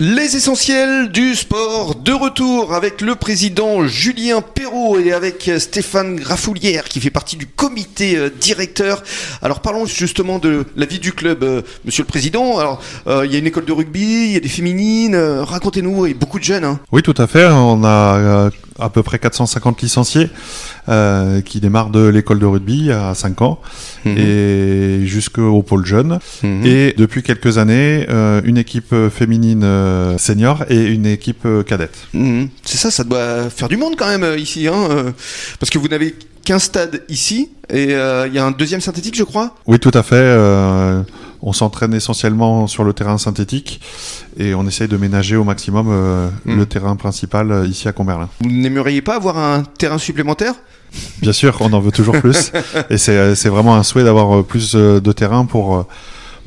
Les essentiels du sport de retour avec le président Julien Perrault et avec Stéphane Grafoulière qui fait partie du comité euh, directeur. Alors parlons justement de la vie du club, euh, monsieur le président. Alors euh, il y a une école de rugby, il y a des féminines, racontez-nous, et beaucoup de jeunes. Hein. Oui tout à fait, on a à peu près 450 licenciés qui démarrent de l'école de rugby à 5 ans mhm. et jusqu'au pôle jeune. Mhm. Et depuis quelques années, une équipe féminine euh, senior et une équipe euh, cadette. Mhm. C'est ça, ça doit faire du monde quand même euh, ici, hein, parce que vous n'avez qu'un stade ici et il y a un deuxième synthétique, je crois? Oui, tout à fait. On s'entraîne essentiellement sur le terrain synthétique et on essaye de ménager au maximum le mhm. terrain principal ici à Comberlin. Vous n'aimeriez pas avoir un terrain supplémentaire? Bien sûr, on en veut toujours plus et c'est vraiment un souhait d'avoir plus de terrain pour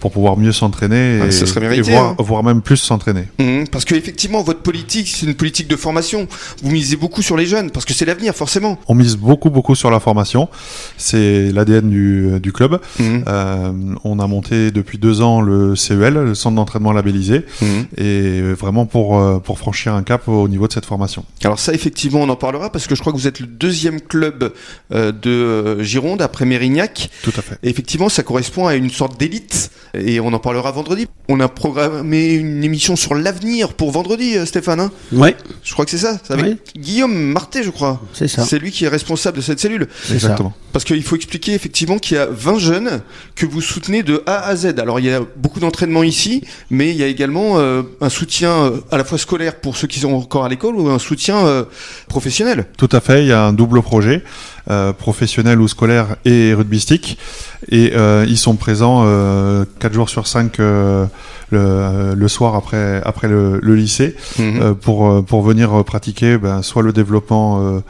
pour pouvoir mieux s'entraîner ah, et, hein. voir, même plus s'entraîner. Mmh, parce qu'effectivement, votre politique, c'est une politique de formation. Vous misez beaucoup sur les jeunes, parce que c'est l'avenir, forcément. On mise beaucoup, beaucoup sur la formation. C'est l'ADN du, du, club. Mmh. Euh, on a monté depuis deux ans le CEL, le centre d'entraînement labellisé, mmh. et vraiment pour, euh, pour franchir un cap au niveau de cette formation. Alors ça, effectivement, on en parlera, parce que je crois que vous êtes le deuxième club euh, de Gironde, après Mérignac. Tout à fait. Et effectivement, ça correspond à une sorte d'élite et on en parlera vendredi. On a programmé une émission sur l'avenir pour vendredi, euh, Stéphane. Hein ouais. Je crois que c'est ça. C'est avec Guillaume Marté, je crois. C'est ça. C'est lui qui est responsable de cette cellule. Exactement. Parce qu'il faut expliquer effectivement qu'il y a 20 jeunes que vous soutenez de A à Z. Alors il y a beaucoup d'entraînement ici, mais il y a également euh, un soutien euh, à la fois scolaire pour ceux qui sont encore à l'école ou un soutien professionnel. Tout à fait. Il y a un double projet. Euh, professionnels ou scolaires et rugbystique. Et euh, ils sont présents euh, 4 jours sur 5 euh, le, le, soir après, après le, le lycée mhm. pour, pour venir pratiquer ben, soit le développement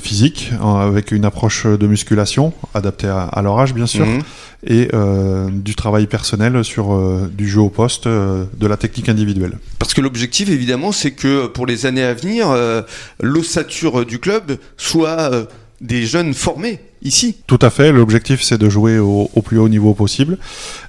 physique avec une approche de musculation adaptée à, leur âge bien sûr. Mhm. et euh, du travail personnel sur euh, du jeu au poste, euh, de la technique individuelle. Parce que l'objectif, évidemment, c'est que pour les années à venir, l'ossature du club soit des jeunes formés ici. Tout à fait. L'objectif, c'est de jouer au, plus haut niveau possible,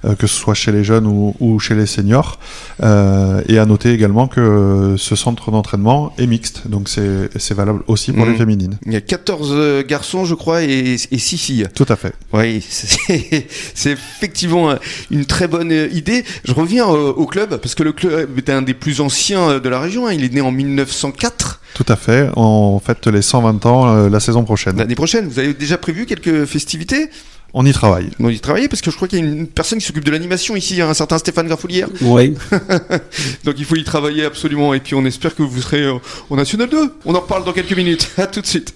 euh, que ce soit chez les jeunes ou, chez les seniors. Euh, et à noter également que ce centre d'entraînement est mixte, donc c'est valable aussi pour les mmh. féminines. Il y a 14 euh, garçons, je crois, et, et 6 filles. Tout à fait. Oui, c'est effectivement une très bonne idée. Je reviens au, club, parce que le club est un des plus anciens de la région. Hein. Il est né en 1904. Tout à fait. On fête les 120 ans la saison prochaine. L'année prochaine, vous avez déjà prévu quelques festivités? On y travaille. On y travaille parce que je crois qu'il y a une personne qui s'occupe de l'animation ici, un certain Stéphane Grafoulière. Oui. Donc il faut y travailler absolument et puis on espère que vous serez au National 2. On en reparle dans quelques minutes. À tout de suite.